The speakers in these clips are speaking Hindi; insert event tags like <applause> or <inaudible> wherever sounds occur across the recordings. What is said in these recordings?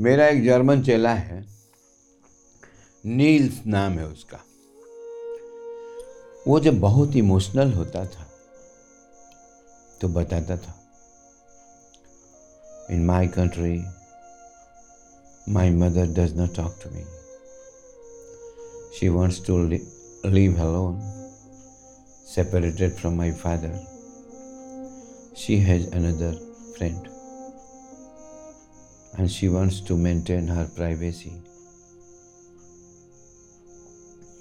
मेरा एक जर्मन चेला है। नील्स नाम है उसका। वो जब बहुत इमोशनल होता था तो बताता था in my country my mother does not talk to me she wants to live alone separated from my father she has another friend and she wants to maintain her privacy.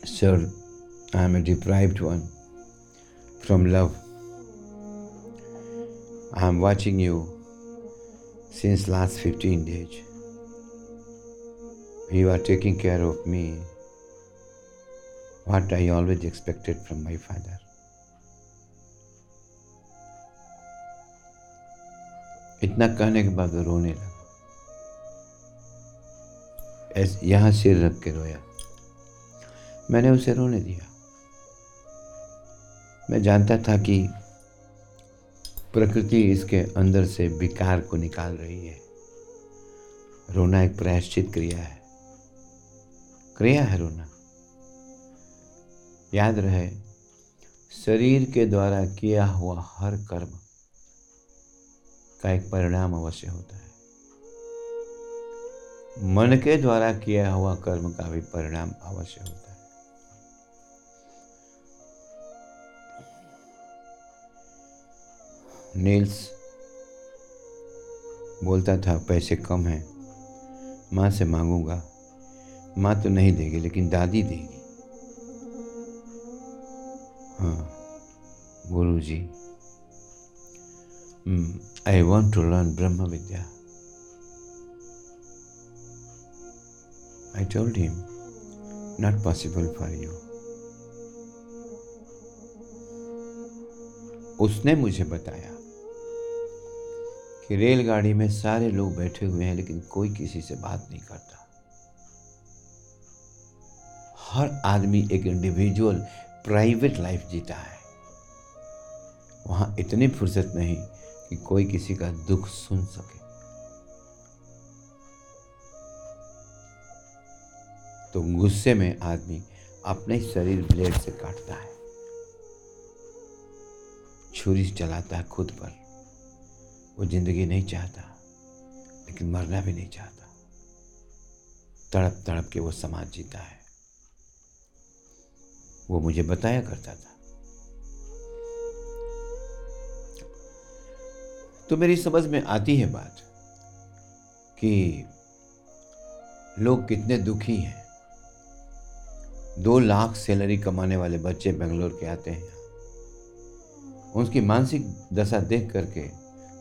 Sir, I am a deprived one from love. I am watching you since last 15 days. You are taking care of me, what I always expected from my father. इतना कहने के बाद वो रोने लगा यहाँ सिर रख के रोया। मैंने उसे रोने दिया। मैं जानता था कि प्रकृति इसके अंदर से विकार को निकाल रही है। रोना एक प्रायश्चित क्रिया है। क्रिया है रोना। याद रहे, शरीर के द्वारा किया हुआ हर कर्म का एक परिणाम अवश्य होता है। मन के द्वारा किया हुआ कर्म का भी परिणाम अवश्य होता है। नील्स बोलता था, पैसे कम हैं। माँ से मांगूँगा। माँ तो नहीं देगी, लेकिन दादी देगी। हाँ guru ji I want to learn Brahma Vidya I told him, not possible for you. उसने मुझे बताया कि रेलगाड़ी में सारे लोग बैठे हुए हैं लेकिन कोई किसी से बात नहीं करता। हर आदमी एक इंडिविजुअल प्राइवेट लाइफ जीता है। वहाँ इतनी फुर्सत नहीं कि कोई किसी का दुख सुन सके। तो गुस्से में आदमी अपने शरीर ब्लेड से काटता है। छुरी चलाता है खुद पर। वो ज़िंदगी नहीं चाहता, लेकिन मरना भी नहीं चाहता। तड़प तड़प के वो समाज जीता है। वो मुझे बताया करता था। तो मेरी समझ में आती है बात कि लोग कितने दुखी हैं। दो लाख सैलरी कमाने वाले बच्चे बेंगलोर के आते हैं। उनकी मानसिक दशा देख करके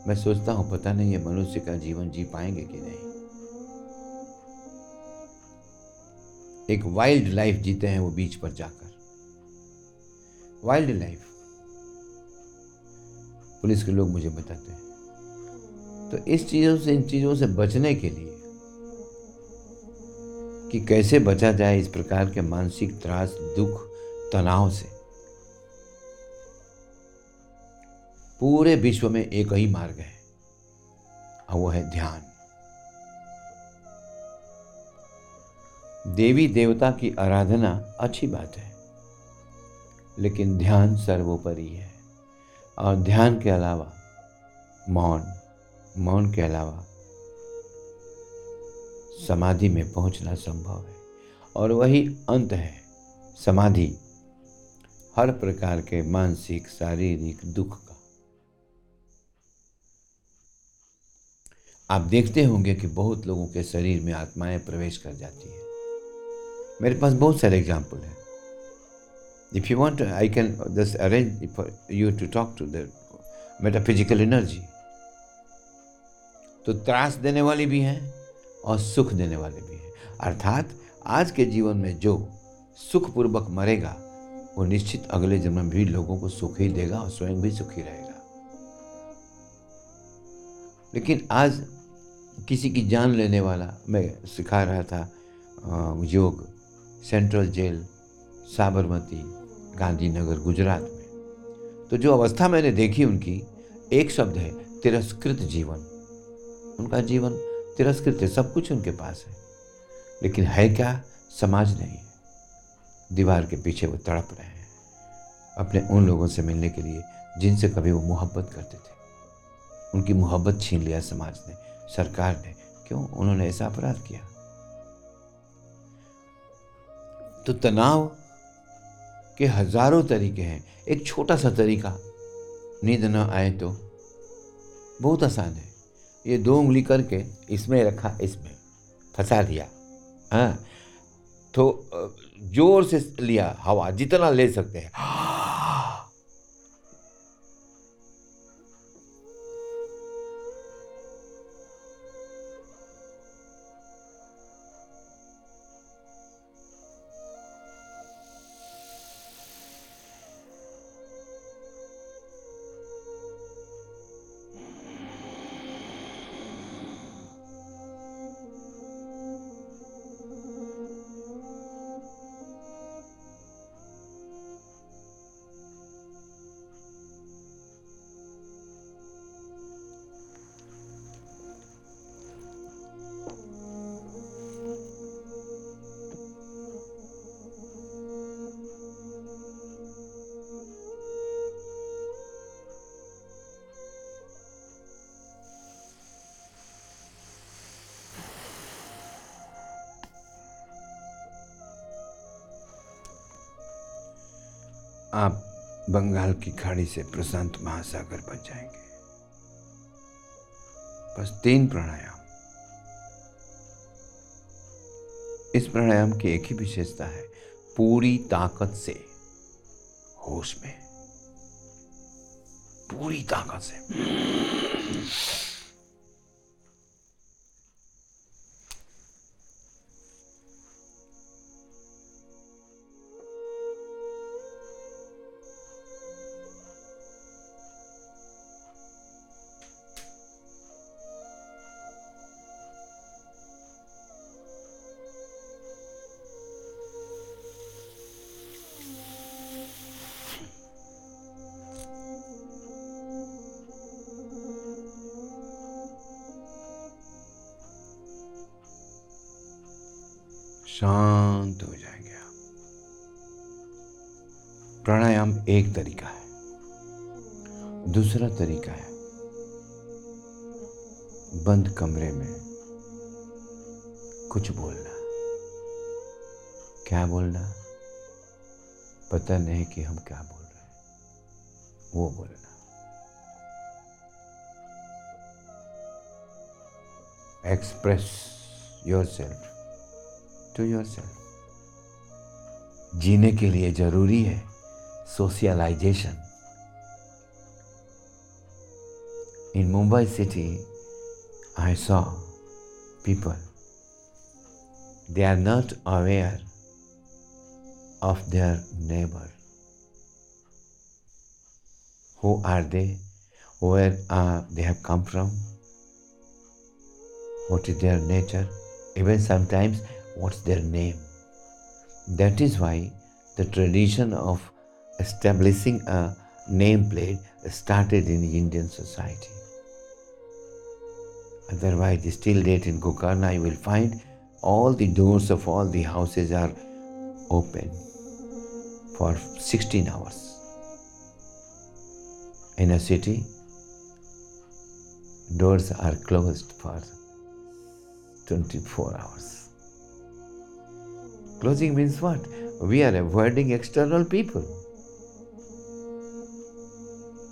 मैं सोचता हूँ, पता नहीं ये मनुष्य का जीवन जी पाएँगे कि नहीं। एक वाइल्ड लाइफ जीते हैं वो बीच पर जाकर। वाइल्ड लाइफ पुलिस के लोग मुझे बताते हैं। तो इस चीज़ों से, इन चीज़ों से बचने के लिए कि कैसे बचा जाए इस प्रकार के मानसिक त्रास, दुख, तनाव से। पूरे विश्व में एक ही मार्ग है, और वो है ध्यान। देवी देवता की आराधना अच्छी बात है, लेकिन ध्यान सर्वोपरि है। और ध्यान के अलावा, मौन मौन के अलावा समाधि में पहुँचना संभव है। और वही अंत है। समाधि हर प्रकार के मानसिक, शारीरिक दुख का। आप देखते होंगे कि बहुत लोगों के शरीर में आत्माएँ प्रवेश कर जाती है। मेरे पास बहुत सारे एग्ज़ाम्पल हैं। If you want I can this arrange for you to talk to the metaphysical energy तो त्रास देने वाली भी हैं। और सुख देने वाले भी हैं। अर्थात, आज के जीवन में जो सुखपूर्वक मरेगा, वो निश्चित अगले जन्म में भी लोगों को सुख ही देगा और स्वयं भी सुखी रहेगा। लेकिन आज किसी की जान लेने वाला, मैं सिखा रहा था योग, सेंट्रल जेल, साबरमती, गांधीनगर, गुजरात में। तो जो अवस्था मैंने देखी उनकी, एक शब्द है, तिरस्कृत जीवन। उनका जीवन तिरस्कृत है, सब कुछ उनके पास है। लेकिन है क्या? समाज नहीं। है दीवार के पीछे वो तड़प रहे हैं। अपने उन लोगों से मिलने के लिए जिनसे कभी वो मोहब्बत करते थे। उनकी मोहब्बत छीन लिया समाज ने, सरकार ने। क्यों? उन्होंने ऐसा अपराध किया। तो तनाव के हज़ारों तरीके हैं। एक छोटा सा तरीका, नींद न आए तो बहुत आसान है। ये दो उंगली करके इसमें रखा, इसमें। फंसा दिया। हाँ। तो ज़ोर से लिया, हवा, जितना ले सकते हैं। आप बंगाल की खाड़ी से प्रशांत महासागर बन जाएँगे। बस तीन प्राणायाम। इस प्राणायाम की एक ही विशेषता है, पूरी ताकत से, होश में। पूरी ताकत से। शांत हो जाएँगे आप। प्राणायाम एक तरीका है। दूसरा तरीका है, बंद कमरे में कुछ बोलना। क्या बोलना? पता नहीं कि हम क्या बोल रहे हैं। वो बोलना। Express yourself to your जीने के लिए ज़रूरी है socialization in Mumbai city I saw people they are not aware of their neighbour who are they where are they have come from what is their nature even sometimes what's their name. That is why the tradition of establishing a nameplate started in Indian society. Otherwise, still date in Gokarna, you will find all the doors of all the houses are open for 16 hours. In a city, doors are closed for 24 hours. Closing means what? We are avoiding external people.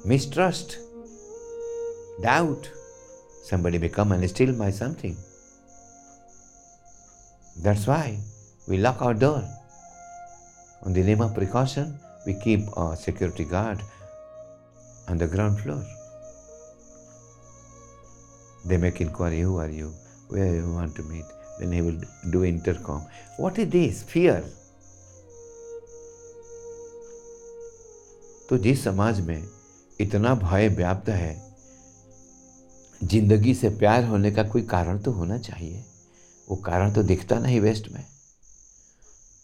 Mistrust, doubt. Somebody may come and steal my something. That's why we lock our door. On the name of precaution, we keep a security guard on the ground floor. They make inquiry, who are you? Where you want to meet? then he will do intercom. What is this? Fear. तो जिस समाज में इतना भय व्याप्त है, ज़िंदगी से प्यार होने का कोई कारण तो होना चाहिए वो कारण तो दिखता नहीं वेस्ट में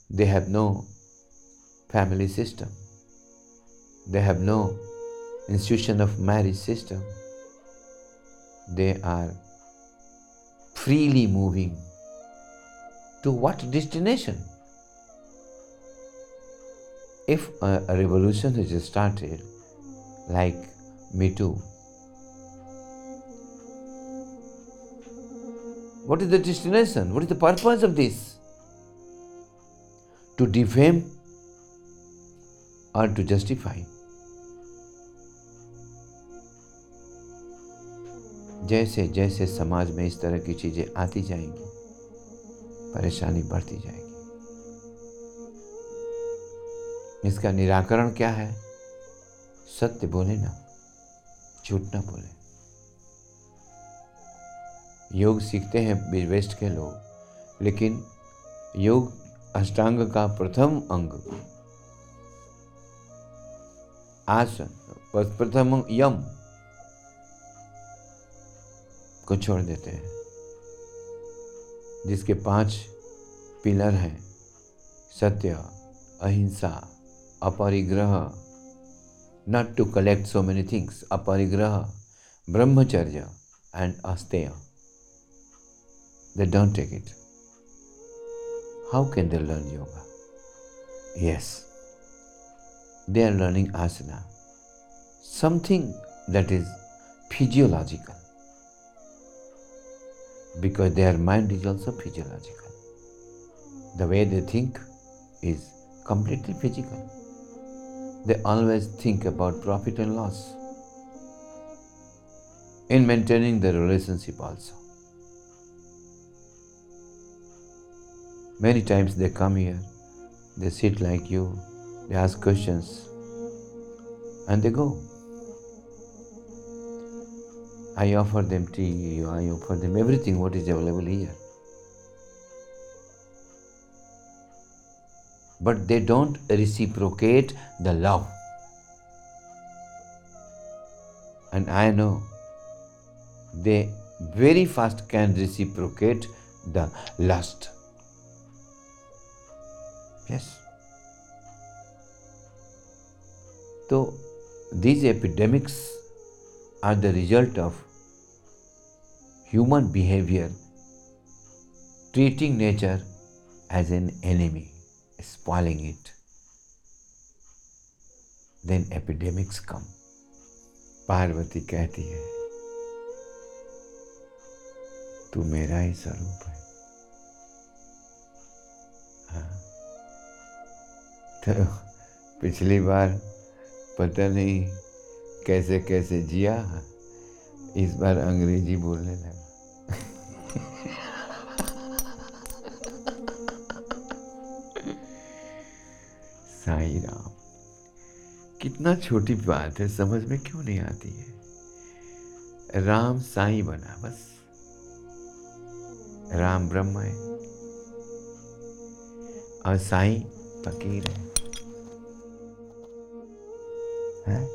they have no family system they have no institution of marriage system they are freely moving to what destination? If a, a revolution is started, like Me Too, what is the destination? What is the purpose of this? To defame or to justify? जैसे जैसे समाज में इस तरह की चीज़ें आती जाएँगी परेशानी बढ़ती जाएगी। इसका निराकरण क्या है? सत्य बोले ना, झूठ ना बोले। योग सीखते हैं वेस्ट के लोग, लेकिन योग अष्टांग का प्रथम अंग। आसन प्रथम यम को छोड़ देते हैं। जिसके पाँच पिलर हैं, सत्य, अहिंसा, अपरिग्रह। Not to collect so many things अपरिग्रह, ब्रह्मचर्य and अस्तेय। They don't take it how can they learn yoga yes they are learning asana something that is physiological because their mind is also physiological. The way they think is completely physical. They always think about profit and loss in maintaining the relationship also. Many times they come here, they sit like you, they ask questions, and they go. I offer them tea, I offer them everything what is available here. But they don't reciprocate the love. And I know they very fast can reciprocate the lust. Yes. So these epidemics are the result of human behavior treating nature as an enemy, spoiling it. Then epidemics come. Parvati कहती है तू मेरा ही स्वरूप है हाँ तो पिछली बार पता नहीं कैसे कैसे जिया इस बार अंग्रेज़ी बोलने लगा साई राम। कितना छोटी बात है समझ में क्यों नहीं आती है? राम साई बना बस। राम ब्रह्म है। और साई फकीर है, है?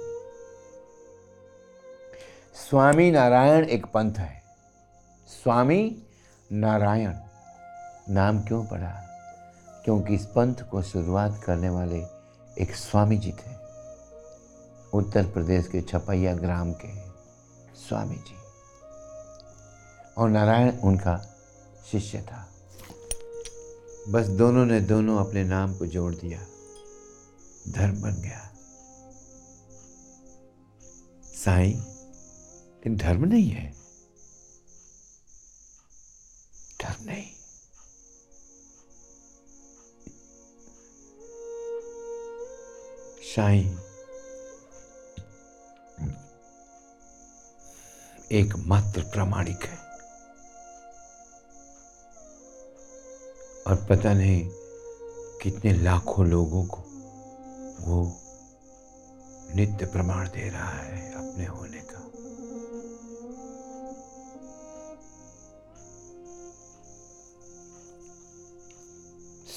स्वामी नारायण एक पंथ है। स्वामी नारायण। नाम क्यों पड़ा क्योंकि इस पंथ को शुरुआत करने वाले एक स्वामी जी थे। उत्तर प्रदेश के छपैया ग्राम के स्वामी जी। और नारायण उनका शिष्य था। बस दोनों ने दोनों अपने नाम को जोड़ दिया। धर्म बन गया। साईं धर्म नहीं है। धर्म नहीं। शाही एकमात्र प्रामाणिक है। और पता नहीं कितने लाखों लोगों को वो नित्य प्रमाण दे रहा है अपने होने का।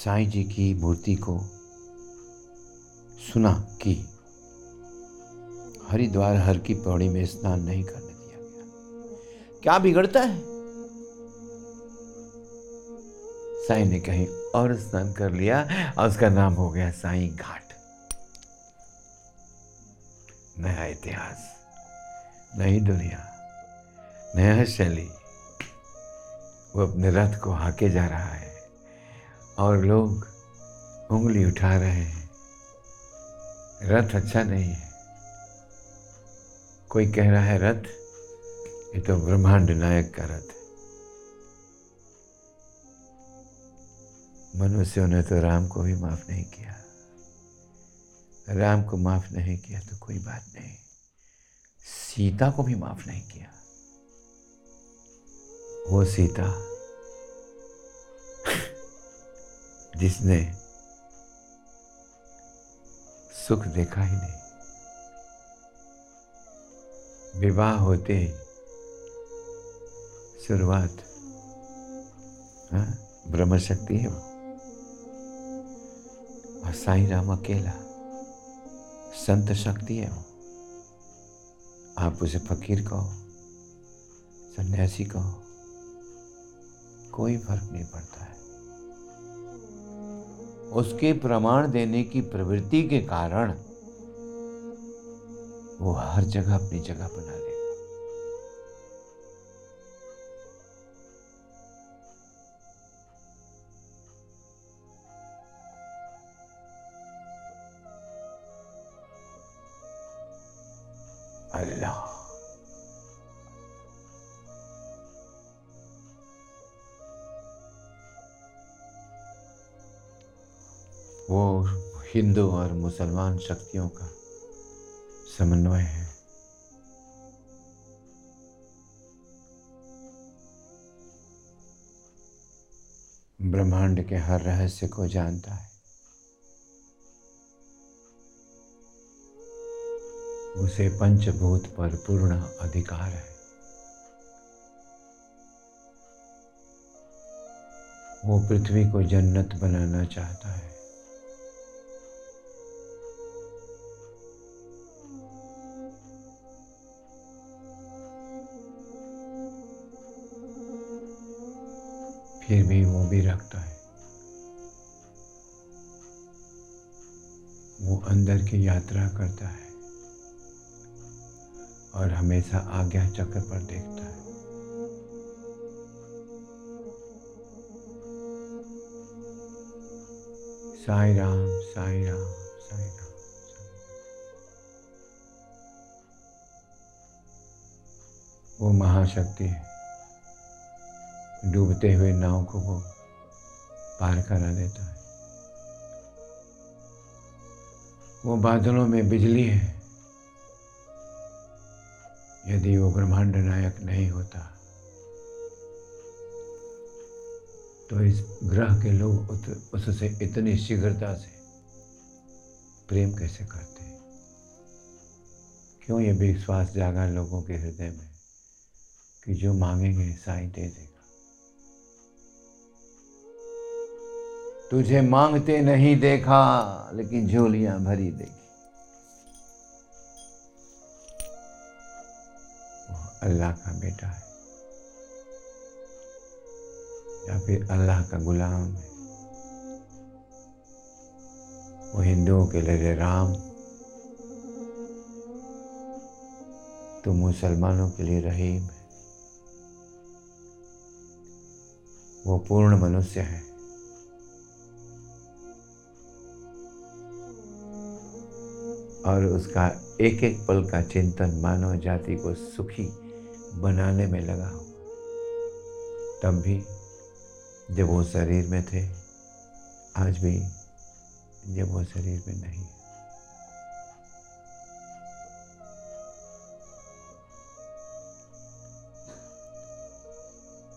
साईं जी की मूर्ति को सुना कि हरिद्वार हर की पौड़ी में स्नान नहीं करने दिया गया। क्या बिगड़ता है? साई ने कहीं और स्नान कर लिया और उसका नाम हो गया साई घाट। नया इतिहास, नई दुनिया, नया शैली। वो अपने रथ को हाके जा रहा है और लोग उंगली उठा रहे हैं। रथ अच्छा नहीं है। कोई कह रहा है रथ, ये तो ब्रह्मांड नायक का रथ है। मनुष्यों ने तो राम को भी माफ़ नहीं किया। राम को माफ़ नहीं किया तो कोई बात नहीं। सीता को भी माफ़ नहीं किया। वो सीता <laughs> जिसने सुख देखा ही नहीं। विवाह होते शुरुआत हाँ ब्रह्म शक्ति है वो। और साई राम अकेला, संत शक्ति है वो। आप उसे फकीर कहो, सन्यासी कहो, कोई फ़र्क नहीं पड़ता है। उसके प्रमाण देने की प्रवृत्ति के कारण वो हर जगह अपनी जगह बना लेगा। अल्लाह। हिंदू और मुसलमान शक्तियों का समन्वय है। ब्रह्मांड के हर रहस्य को जानता है। उसे पंचभूत पर पूर्ण अधिकार है। वो पृथ्वी को जन्नत बनाना चाहता है। फिर भी वो भी रखता है। वो अंदर की यात्रा करता है और हमेशा आज्ञा चक्र पर देखता है। साई राम साई राम साई राम वो महाशक्ति है। डूबते हुए नाव को वो पार करा देता है। वो बादलों में बिजली है। यदि वो ब्रह्मांड नायक नहीं होता तो इस ग्रह के लोग उससे इतनी शीघ्रता से प्रेम कैसे करते हैं? क्यों ये विश्वास जागा लोगों के हृदय में कि जो मांगेंगे साई दे देगा? तुझे मांगते नहीं देखा, लेकिन झोलियाँ भरी देखी। अल्लाह का बेटा है। या फिर अल्लाह का गुलाम है। वो हिंदुओं के लिए राम। तो मुसलमानों के लिए रहीम है। वो पूर्ण मनुष्य है। और उसका एक एक पल का चिंतन मानव जाति को सुखी बनाने में लगा हुआ तब भी जब वो शरीर में थे, आज भी जब वो शरीर में नहीं।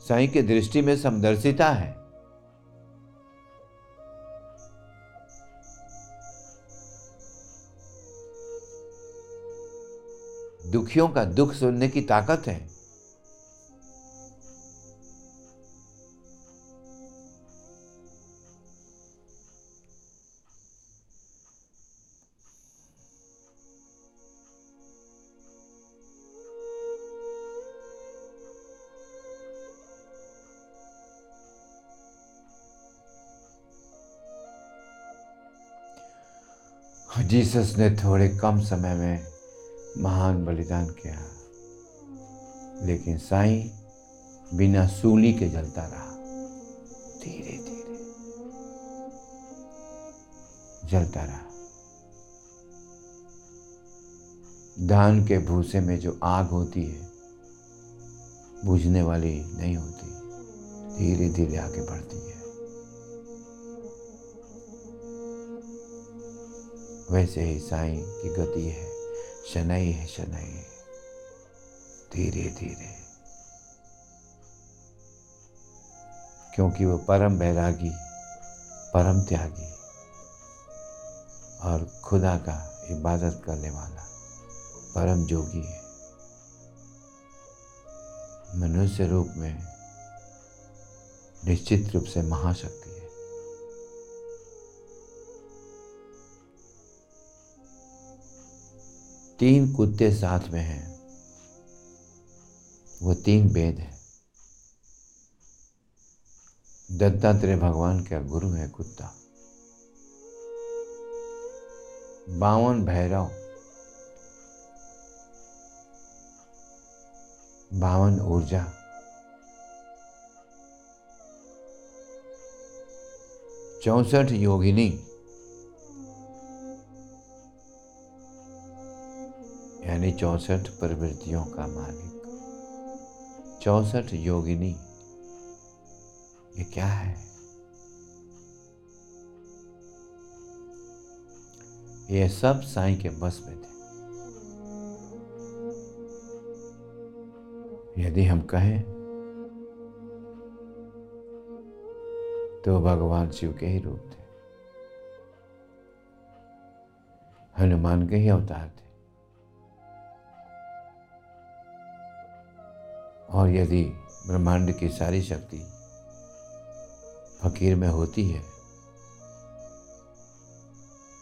साई की दृष्टि में समदर्शिता है। दुखियों का दुख सुनने की ताकत है। जीसस ने थोड़े कम समय में महान बलिदान किया। लेकिन साईं बिना सूली के जलता रहा। धीरे धीरे जलता रहा। धान के भूसे में जो आग होती है, बुझने वाली नहीं होती। धीरे धीरे आगे बढ़ती है। वैसे ही साई की गति है। शनई है, शनई। धीरे धीरे। क्योंकि वो परम बैरागी, परम त्यागी और खुदा का इबादत करने वाला, परम जोगी है। मनुष्य रूप में निश्चित रूप से महाशक्ति तीन कुत्ते साथ में हैं। वो तीन वेद है। दत्तात्रेय भगवान का गुरु है कुत्ता। बावन भैरव। बावन ऊर्जा। चौसठ योगिनी। यानी चौसठ प्रवृत्तियों का मालिक। चौसठ योगिनी, ये क्या है? ये सब साईं के बस में थे। यदि हम कहें तो भगवान शिव के ही रूप थे। हनुमान के ही अवतार थे। और यदि ब्रह्मांड की सारी शक्ति फकीर में होती है,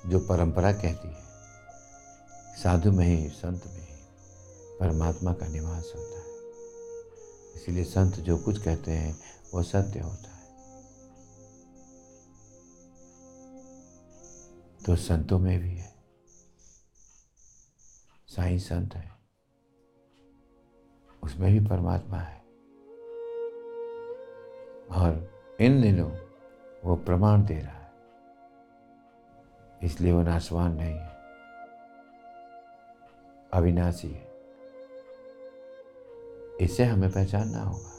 जो परंपरा कहती है, साधु में ही, संत में ही, परमात्मा का निवास होता है। इसलिए संत जो कुछ कहते हैं, वो सत्य होता है। तो संतों में भी है। साई संत है। उसमें भी परमात्मा है। और इन दिनों वो प्रमाण दे रहा है। इसलिए वो नाशवान नहीं है। अविनाशी है। इसे हमें पहचानना होगा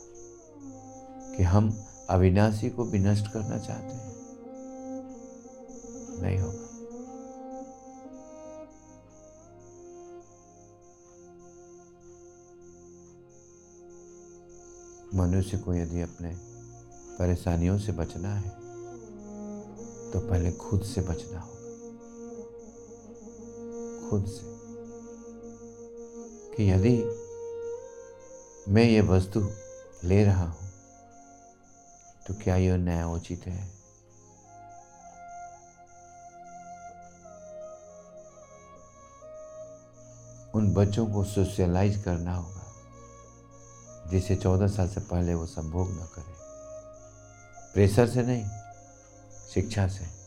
कि हम अविनाशी को भी नष्ट करना चाहते हैं। नहीं होगा। मनुष्य को यदि अपने परेशानियों से बचना है तो पहले खुद से बचना होगा। खुद से। कि यदि मैं ये वस्तु ले रहा हूँ तो क्या यह न्याय उचित है? उन बच्चों को सोशलाइज करना होगा। जिसे चौदह साल से पहले वो संभोग न करे। प्रेशर से नहीं, शिक्षा से।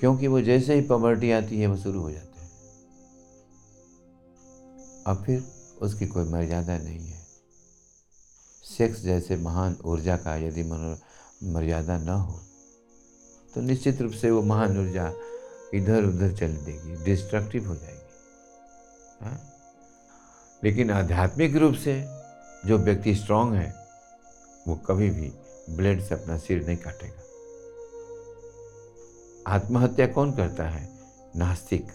क्योंकि वो जैसे ही पॉवर्टी आती है, वो शुरू हो जाते हैं। और फिर उसकी कोई मर्यादा नहीं है। सेक्स जैसे महान ऊर्जा का यदि मनो, मर्यादा न हो तो निश्चित रूप से वो महान ऊर्जा इधर उधर चल देगी, डिस्ट्रक्टिव हो जाएगी। हाँ? लेकिन आध्यात्मिक रूप से जो व्यक्ति स्ट्रांग है, वो कभी भी ब्लेड से अपना सिर नहीं काटेगा। आत्महत्या कौन करता है? नास्तिक।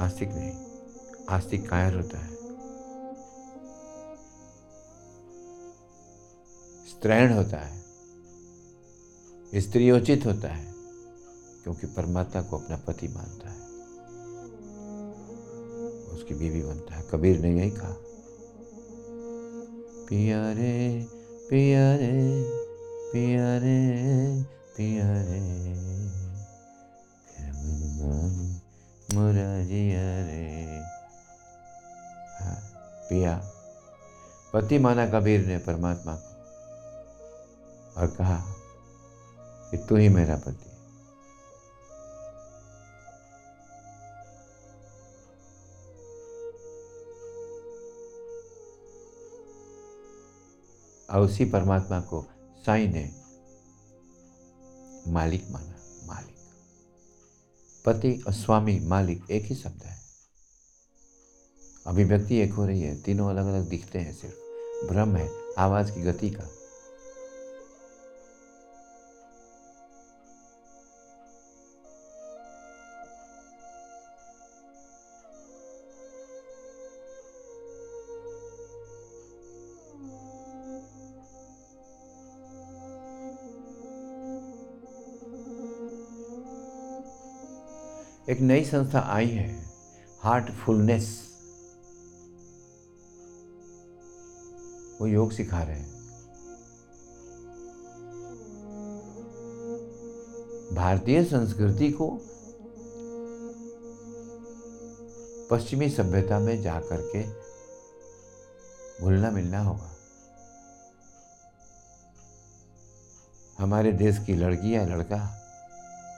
आस्तिक नहीं, आस्तिक कायर होता है। स्त्रैण होता है। स्त्रियोचित होता है, क्योंकि परमात्मा को अपना पति मानता है। उसकी बीवी बनता है। कबीर ने यही कहा। पिया रे पिया रे पिया रे पिया रे मुराजिया रे। हाँ पिया। पति माना कबीर ने परमात्मा को और कहा कि तू ही मेरा पति। और उसी परमात्मा को साई ने मालिक माना, मालिक। पति और स्वामी मालिक एक ही शब्द है। अभिव्यक्ति एक हो रही है, तीनों अलग अलग दिखते हैं सिर्फ़। भ्रम है, आवाज़ की गति का। एक नई संस्था आई है हार्टफुलनेस वो योग सिखा रहे हैं। भारतीय संस्कृति को पश्चिमी सभ्यता में जा करके घुलना मिलना होगा। हमारे देश की लड़की या लड़का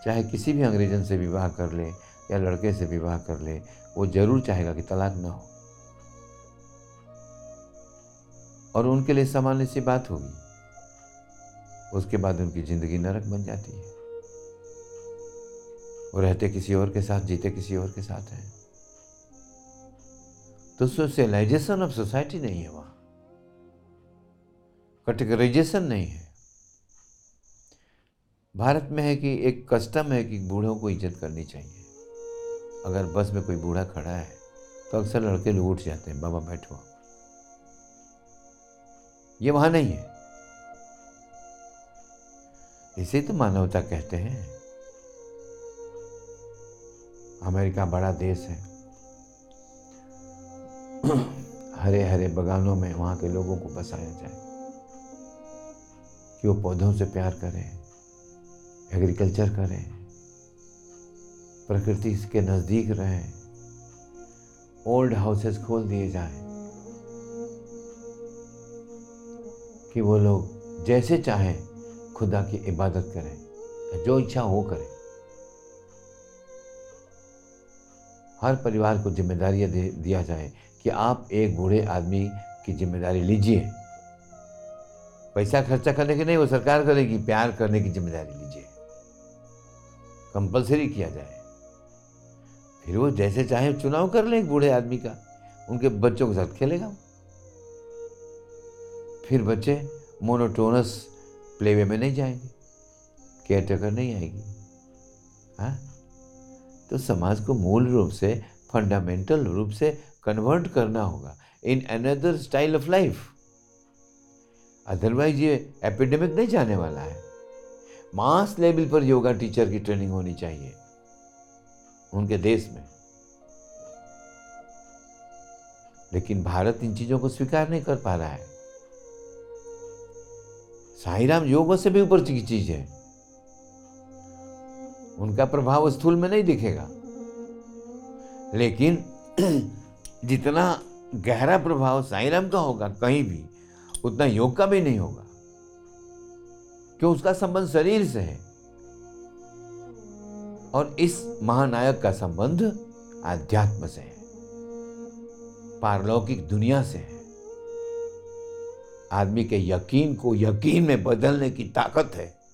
चाहे किसी भी अंग्रेजन से विवाह कर ले या लड़के से विवाह कर ले, वो ज़रूर चाहेगा कि तलाक ना हो। और उनके लिए सामान्य सी बात होगी। उसके बाद उनकी ज़िंदगी नरक बन जाती है। वो रहते किसी और के साथ, जीते किसी और के साथ हैं। तो सोशलाइजेशन ऑफ़ सोसाइटी नहीं है वहाँ। कैटेगराइजेशन नहीं है। भारत में है कि एक कस्टम है कि बूढ़ों को इज़्ज़त करनी चाहिए। अगर बस में कोई बूढ़ा खड़ा है तो अक्सर लड़के लोग उठ जाते हैं, बाबा बैठो ये वहाँ नहीं है। इसे तो मानवता कहते हैं। अमेरिका बड़ा देश है। हरे हरे बगानों में वहाँ के लोगों को बसाया जाए कि वो पौधों से प्यार करें। एग्रीकल्चर करें, प्रकृति के नज़दीक रहें, ओल्ड हाउसेस खोल दिए जाएँ, कि वो लोग जैसे चाहें खुदा की इबादत करें, जो इच्छा हो करें। हर परिवार को जिम्मेदारियाँ दिया जाए कि आप एक बूढ़े आदमी की ज़िम्मेदारी लीजिए। पैसा खर्चा करने की नहीं, वो सरकार करेगी, प्यार करने की ज़िम्मेदारी लीजिए। कंपलसरी किया जाए। फिर वो जैसे चाहे चुनाव कर ले बूढ़े आदमी का। उनके बच्चों के साथ खेलेगा फिर बच्चे मोनोटोनस प्लेवे में नहीं जाएँगे। केयर टेकर नहीं आएगी। हाँ? तो समाज को मूल रूप से, फंडामेंटल रूप से कन्वर्ट करना होगा। In another style of life otherwise ये एपिडेमिक नहीं जाने वाला है। मास लेवल पर योगा टीचर की ट्रेनिंग होनी चाहिए, उनके देश में। लेकिन भारत इन चीज़ों को स्वीकार नहीं कर पा रहा है। साईराम योग से भी ऊपर की चीज़ है। उनका प्रभाव स्थूल में नहीं दिखेगा। लेकिन <clears throat> जितना गहरा प्रभाव साईराम का होगा, कहीं भी, उतना योग का भी नहीं होगा। क्यों उसका संबंध शरीर से है। और इस महानायक का संबंध आध्यात्म से है। पारलौकिक दुनिया से है। आदमी के यकीन को यकीन में बदलने की ताकत है।